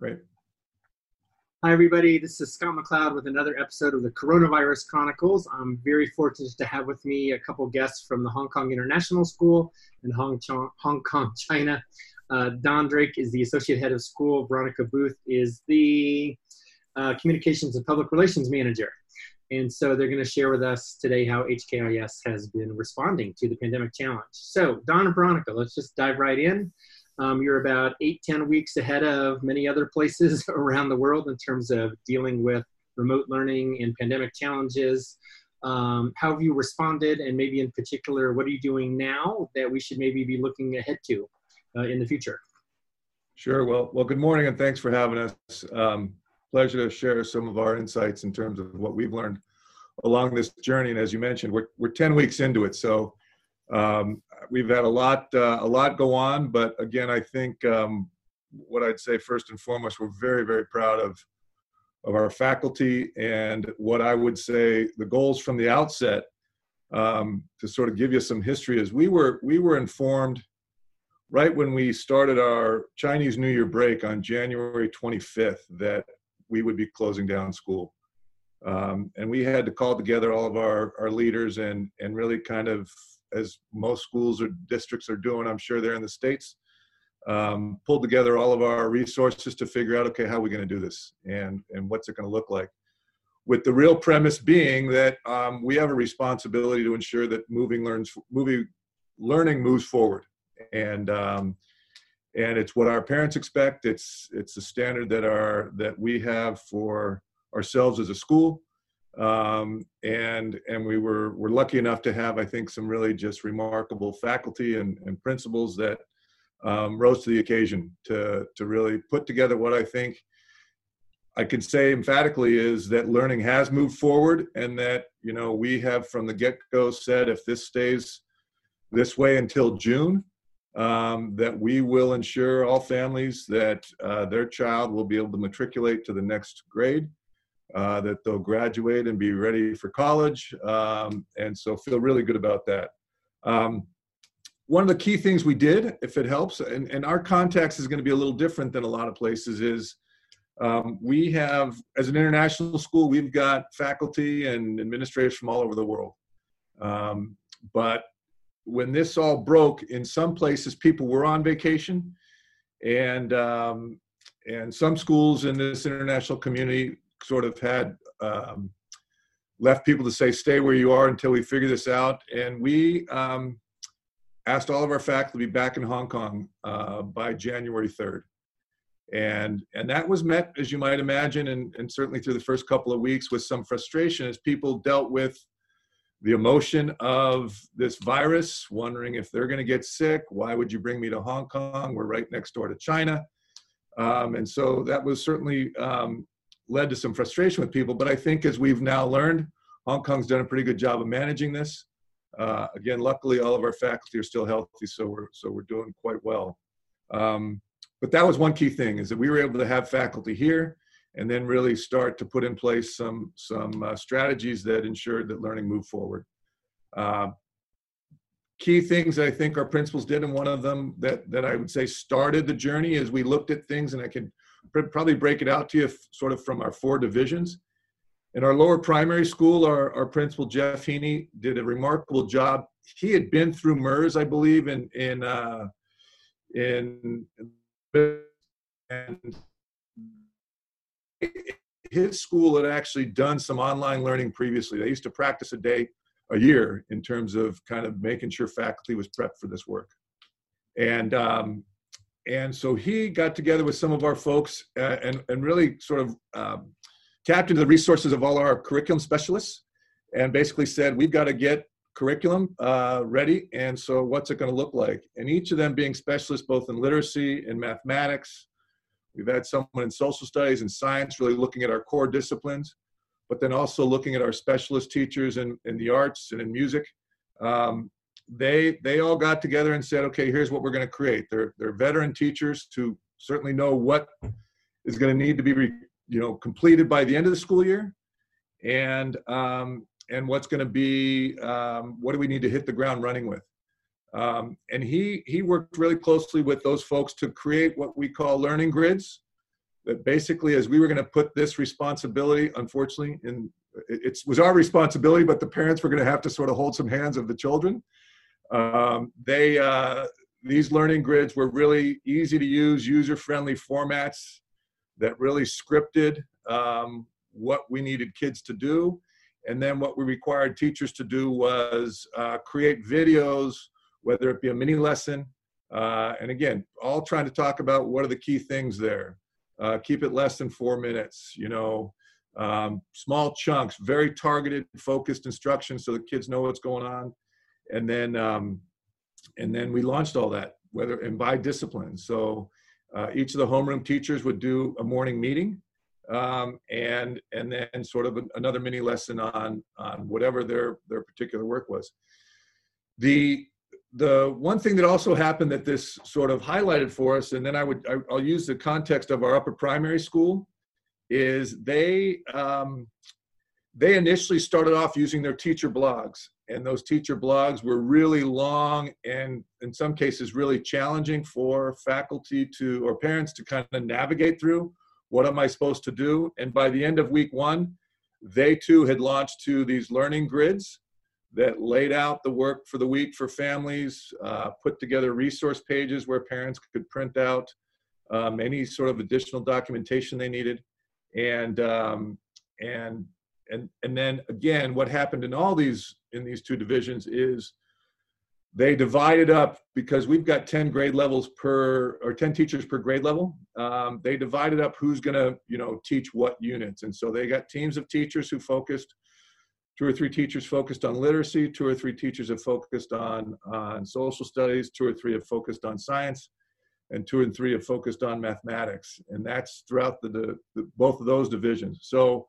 Great. Hi, everybody. This is Scott McLeod with another episode of the Coronavirus Chronicles. I'm very fortunate to have with me a couple guests from the Hong Kong International School in Hong, Hong Kong, China. Uh, Don Drake is the Associate Head of School. Veronica Booth is the uh, Communications and Public Relations Manager. And so they're going to share with us today how HKIS has been responding to the pandemic challenge. So, Don and Veronica, let's just dive right in. Um, you're about eight, 10 weeks ahead of many other places around the world in terms of dealing with remote learning and pandemic challenges. Um, how have you responded? And maybe in particular, what are you doing now that we should maybe be looking ahead to uh, in the future? Sure. Well, well, good morning and thanks for having us. Um, pleasure to share some of our insights in terms of what we've learned along this journey. And as you mentioned, we're, we're 10 weeks into it. So um, we've had a lot, uh, a lot go on, but again, I think um, what I'd say first and foremost, we're very, very proud of of our faculty and what I would say the goals from the outset. Um, to sort of give you some history, is we were we were informed right when we started our Chinese New Year break on January 25th that we would be closing down school. Um, and we had to call together all of our, our leaders and, and really kind of as most schools or districts are doing, I'm sure they're in the States, um, pulled together all of our resources to figure out, okay, how are we going to do this and, and what's it going to look like? With the real premise being that um, we have a responsibility to ensure that moving learns, moving learning moves forward. And, um, and it's what our parents expect. It's, it's the standard that our, that we have for ourselves as a school um, and and we were were lucky enough to have I think some really just remarkable faculty and, and principals that um, rose to the occasion to to really put together what I think I can say emphatically is that learning has moved forward and that you know we have from the get go said if this stays this way until June um, that we will ensure all families that uh, their child will be able to matriculate to the next grade uh, that they'll graduate and be ready for college. Um, and so feel really good about that. Um, one of the key things we did, if it helps, and, and our context is going to be a little different than a lot of places, is um, we have, as an international school, we've got faculty and administrators from all over the world. Um, but when this all broke, in some places, people were on vacation, and um, and some schools in this international community sort of had um, left people to say, stay where you are until we figure this out. And we um, asked all of our faculty to be back in Hong Kong uh, by January 3rd. And, and that was met, as you might imagine, and, and certainly through the first couple of weeks with some frustration as people dealt with the emotion of this virus, wondering if they're going to get sick. Why would you bring me to Hong Kong? We're right next door to China. Um, and so that was certainly um, led to some frustration with people. But I think as we've now learned, Hong Kong's done a pretty good job of managing this. Uh, again, luckily, all of our faculty are still healthy, so we're so we're doing quite well. Um, but that was one key thing is that we were able to have faculty here, and then really start to put in place some some uh, strategies that ensured that learning moved forward. Uh, key things I think our principals did, and one of them that that I would say started the journey is we looked at things, and I can probably break it out to you sort of from our four divisions. In our lower primary school, our, our principal, Jeff Heaney, did a remarkable job. He had been through MERS, I believe, in, in, uh, in, and his school had actually done some online learning previously. They used to practice a day a year in terms of kind of making sure faculty was prepped for this work. And um, and so he got together with some of our folks uh, and, and really sort of um, tapped into the resources of all our curriculum specialists and basically said, we've got to get curriculum uh, ready. And so what's it going to look like? And each of them being specialists both in literacy and mathematics. We've had someone in social studies and science really looking at our core disciplines, but then also looking at our specialist teachers in, in the arts and in music. Um, they they all got together and said, okay, here's what we're going to create. They're they're veteran teachers who certainly know what is going to need to be re, you know completed by the end of the school year, and um, and what's going to be um, what do we need to hit the ground running with. Um, and he he worked really closely with those folks to create what we call learning grids that basically, as we were going to put this responsibility, unfortunately, in it was our responsibility, but the parents were going to have to sort of hold some hands of the children. Um, they uh, these learning grids were really easy to use, user-friendly formats that really scripted um, what we needed kids to do. And then what we required teachers to do was uh, create videos, whether it be a mini lesson, uh, and again, all trying to talk about what are the key things there. Uh, keep it less than four minutes, you know, um, small chunks, very targeted, focused instruction so the kids know what's going on. And then, um, and then we launched all that, whether and by discipline. So uh, each of the homeroom teachers would do a morning meeting, um, and and then sort of another mini lesson on on whatever their their particular work was. The the one thing that also happened that this sort of highlighted for us, and then I would I, will use the context of our upper primary school, is they um, they initially started off using their teacher blogs, and those teacher blogs were really long and in some cases really challenging for faculty to or parents to kind of navigate through. What am I supposed to do? And by the end of week one, they too had launched to these learning grids that laid out the work for the week for families, uh, put together resource pages where parents could print out um, any sort of additional documentation they needed, and um, and and and then again, what happened in all these in these two divisions is they divided up because we've got 10 grade levels per or 10 teachers per grade level um, they divided up who's going to you know teach what units and so they got teams of teachers who focused two or three teachers focused on literacy, two or three teachers have focused on, on social studies, two or three have focused on science, and two and three have focused on mathematics. And that's throughout the, the, the, both of those divisions. So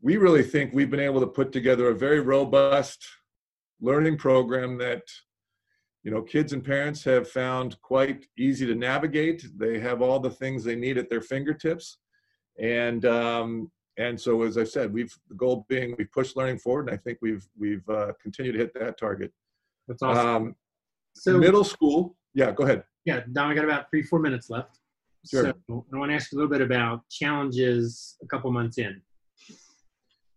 we really think we've been able to put together a very robust learning program that you know kids and parents have found quite easy to navigate. They have all the things they need at their fingertips. And um, and so as i said we've the goal being we push learning forward and i think we've we've uh, continued to hit that target. That's awesome. Um, so middle school yeah go ahead. Yeah now i got about three four minutes left. Sure. so i want to ask you a little bit about challenges a couple months in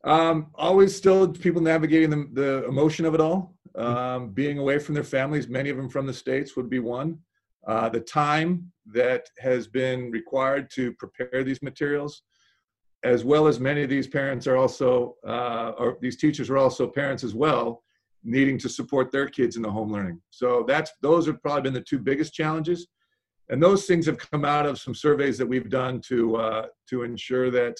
um, always still people navigating the, the emotion of it all. Um, being away from their families many of them from the states would be one. Uh, the time that has been required to prepare these materials as well as many of these parents are also, uh, or these teachers are also parents as well, needing to support their kids in the home learning. So that's those have probably been the two biggest challenges, and those things have come out of some surveys that we've done to uh, to ensure that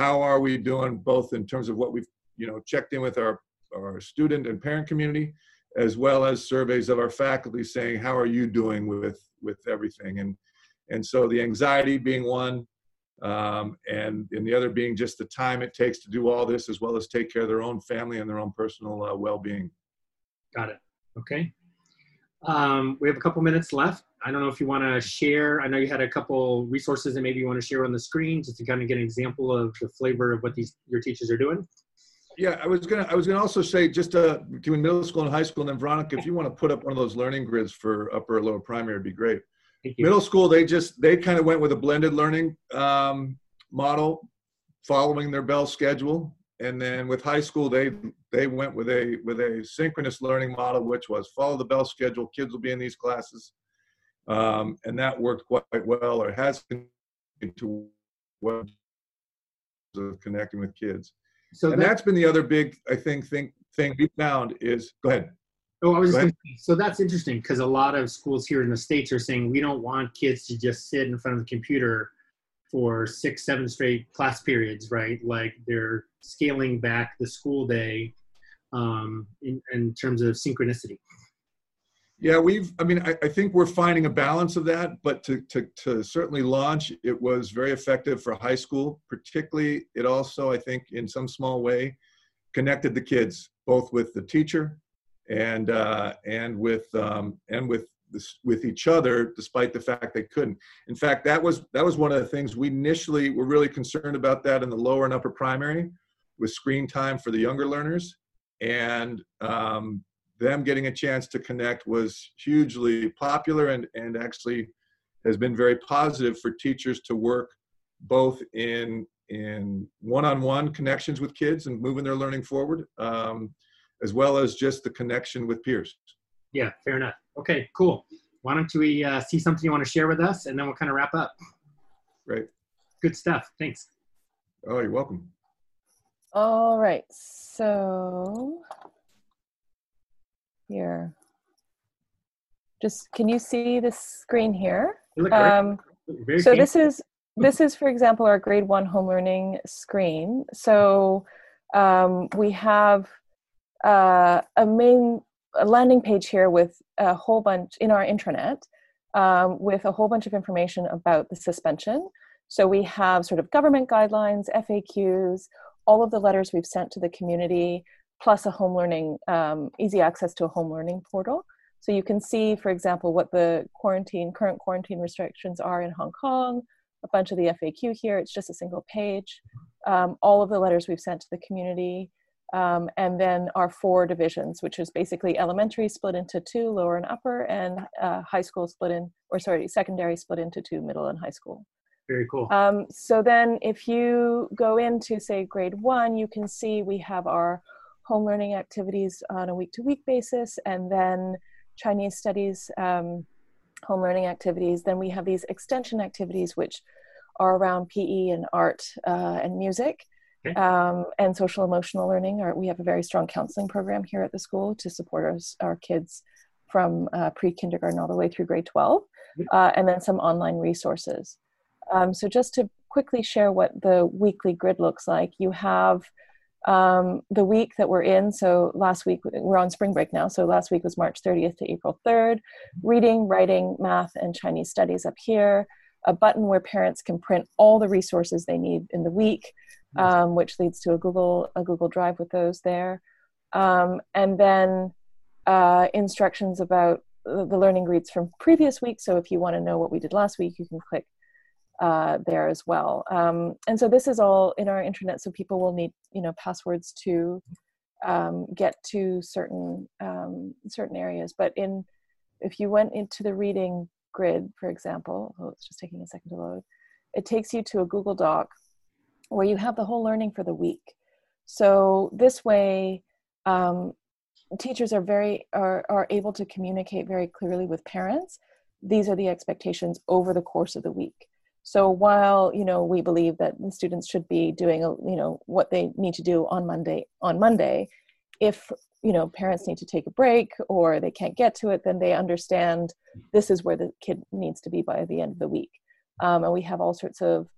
how are we doing both in terms of what we've you know checked in with our our student and parent community, as well as surveys of our faculty saying how are you doing with with everything? And and so the anxiety being one um, and and the other being just the time it takes to do all this as well as take care of their own family and their own personal uh, well-being. Got it. Okay um, we have a couple minutes left. I don't know if you want to share i know you had a couple resources that maybe you want to share on the screen just to kind of get an example of the flavor of what these your teachers are doing. Yeah i was gonna i was gonna also say just uh, between middle school and high school and then veronica if you want to put up one of those learning grids for upper or lower primary it'd be great. Middle school, they just they kind of went with a blended learning um, model, following their bell schedule, and then with high school, they they went with a with a synchronous learning model, which was follow the bell schedule. Kids will be in these classes, um, and that worked quite well, or has been to what of connecting with kids. So and that, has been the other big, I think, thing thing we found is go ahead. Oh, I was just say, so that's interesting because a lot of schools here in the states are saying we don't want kids to just sit in front of the computer for six, seven straight class periods, right? Like they're scaling back the school day um, in, in terms of synchronicity. Yeah, we've. I mean, I, I, think we're finding a balance of that, but to, to to certainly launch, it was very effective for high school. Particularly, it also, I think, in some small way, connected the kids both with the teacher and uh, and with um, and with this, with each other, despite the fact they couldn't. In fact, that was that was one of the things we initially were really concerned about that in the lower and upper primary, with screen time for the younger learners, and um, them getting a chance to connect was hugely popular and and actually has been very positive for teachers to work both in in one-on-one connections with kids and moving their learning forward, um, as well as just the connection with peers. Yeah, fair enough. Okay, cool. Why don't we uh, see something you want to share with us, and then we'll kind of wrap up. Great. Good stuff. Thanks. Oh, you're welcome. All right. So here, just can you see the screen here? Um, so this is this is, for example, our grade one home learning screen. So um, we have uh, a main a landing page here with a whole bunch in our intranet um, with a whole bunch of information about the suspension. So we have sort of government guidelines, FAQs, all of the letters we've sent to the community, plus a home learning, um, easy access to a home learning portal. So you can see, for example, what the quarantine, current quarantine restrictions are in Hong Kong, a bunch of the FAQ here. It's just a single page. Um, all of the letters we've sent to the community. Um, and then our four divisions, which is basically elementary split into two, lower and upper, and uh, high school split in, or sorry, secondary split into two, middle and high school. Very cool. Um, so then if you go into, say, grade one, you can see we have our home learning activities on a week to week basis, and then Chinese studies um, home learning activities. Then we have these extension activities, which are around PE and art uh, and music. Okay. Um, and social emotional learning. Our, we have a very strong counseling program here at the school to support our, our kids from uh, pre kindergarten all the way through grade 12, uh, and then some online resources. Um, so, just to quickly share what the weekly grid looks like, you have um, the week that we're in. So, last week, we're on spring break now. So, last week was March 30th to April 3rd. Reading, writing, math, and Chinese studies up here. A button where parents can print all the resources they need in the week, um, which leads to a Google a Google Drive with those there, um, and then uh, instructions about the learning grids from previous weeks. So if you want to know what we did last week, you can click uh, there as well. Um, and so this is all in our intranet, so people will need you know passwords to um, get to certain um, certain areas. But in if you went into the reading grid, for example, oh, it's just taking a second to load. It takes you to a Google Doc where you have the whole learning for the week. So this way, um, teachers are very are, are able to communicate very clearly with parents. These are the expectations over the course of the week. So while you know we believe that the students should be doing a you know what they need to do on Monday on Monday, if you know parents need to take a break or they can't get to it, then they understand this is where the kid needs to be by the end of the week. Um, and we have all sorts of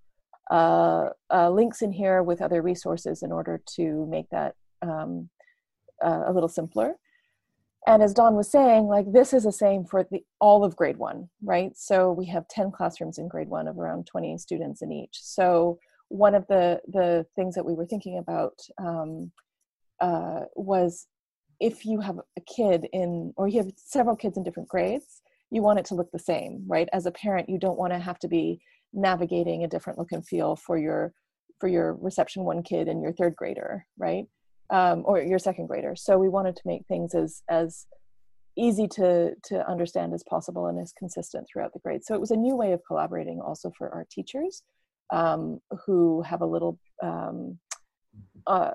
uh, uh, links in here with other resources in order to make that um, uh, a little simpler. And as don was saying like this is the same for the all of grade one right? So we have 10 classrooms in grade one of around 20 students in each. So one of the the things that we were thinking about um, uh, was if you have a kid in or you have several kids in different grades you want it to look the same right? As a parent you don't want to have to be navigating a different look and feel for your for your reception one kid and your third grader right um, or your second grader. So we wanted to make things as as easy to to understand as possible and as consistent throughout the grade. So it was a new way of collaborating also for our teachers um, who have a little um, uh,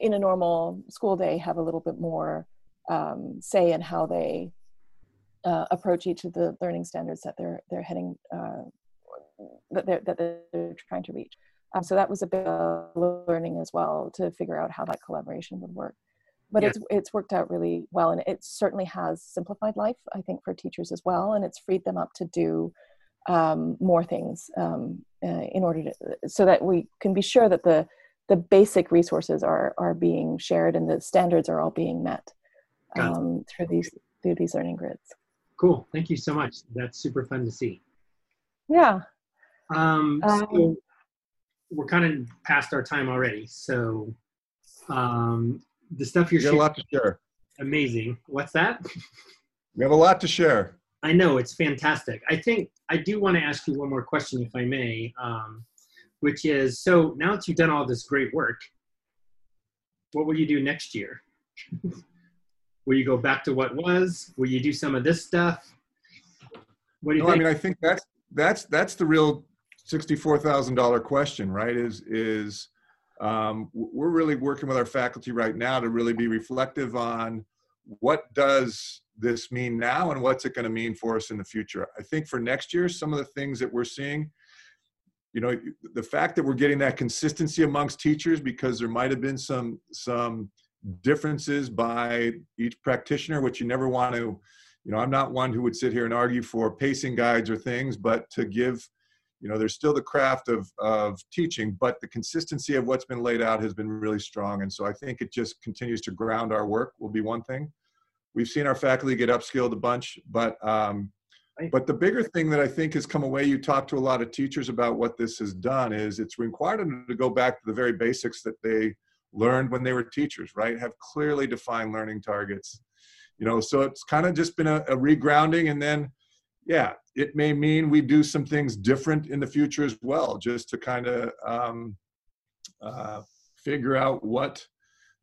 in a normal school day have a little bit more um, say in how they uh, approach each of the learning standards that they're they're heading uh, that they're that they're trying to reach. Um, so that was a bit of learning as well to figure out how that collaboration would work. But yeah. it's it's worked out really well, and it certainly has simplified life, I think, for teachers as well, and it's freed them up to do um, more things um, uh, in order to so that we can be sure that the the basic resources are are being shared and the standards are all being met um, through these through these learning grids. Cool. Thank you so much. That's super fun to see. Yeah. Um, so um, we're kind of past our time already. So um, the stuff you're you got a lot to share. Amazing. What's that? We have a lot to share. I know it's fantastic. I think I do want to ask you one more question, if I may, um, which is: so now that you've done all this great work, what will you do next year? will you go back to what was? Will you do some of this stuff? What do you no, think? I mean, I think that's that's that's the real $64,000 question, right? Is, is um, we're really working with our faculty right now to really be reflective on what does this mean now and what's it going to mean for us in the future. I think for next year, some of the things that we're seeing, you know, the fact that we're getting that consistency amongst teachers because there might have been some some differences by each practitioner, which you never want to, you know, I'm not one who would sit here and argue for pacing guides or things, but to give, you know, there's still the craft of, of teaching, but the consistency of what's been laid out has been really strong. And so I think it just continues to ground our work will be one thing. We've seen our faculty get upskilled a bunch, but um, but the bigger thing that I think has come away, you talk to a lot of teachers about what this has done, is it's required them to go back to the very basics that they learned when they were teachers, right? Have clearly defined learning targets. You know, so it's kind of just been a, a regrounding and then yeah, it may mean we do some things different in the future as well, just to kind of um, uh, figure out what,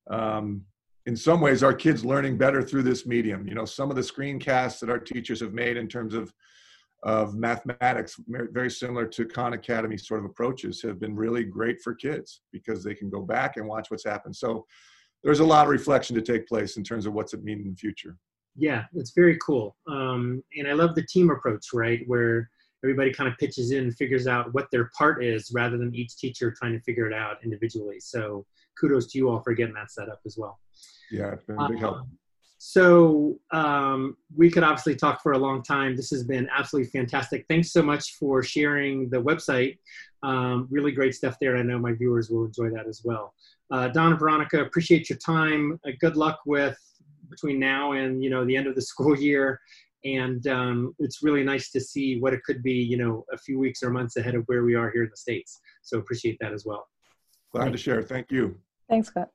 um, in some ways, our kids learning better through this medium. You know, some of the screencasts that our teachers have made in terms of of mathematics, very similar to Khan Academy sort of approaches, have been really great for kids because they can go back and watch what's happened. So there's a lot of reflection to take place in terms of what's it mean in the future. Yeah, it's very cool. Um, and I love the team approach, right? Where everybody kind of pitches in and figures out what their part is rather than each teacher trying to figure it out individually. So kudos to you all for getting that set up as well. Yeah, it's been a big help. Um, so um, we could obviously talk for a long time. This has been absolutely fantastic. Thanks so much for sharing the website. Um, really great stuff there. I know my viewers will enjoy that as well. Uh, Don and Veronica, appreciate your time. Uh, good luck with between now and you know the end of the school year. And um, it's really nice to see what it could be, you know, a few weeks or months ahead of where we are here in the States. So appreciate that as well. Glad to share. Thank you. Thanks, Scott.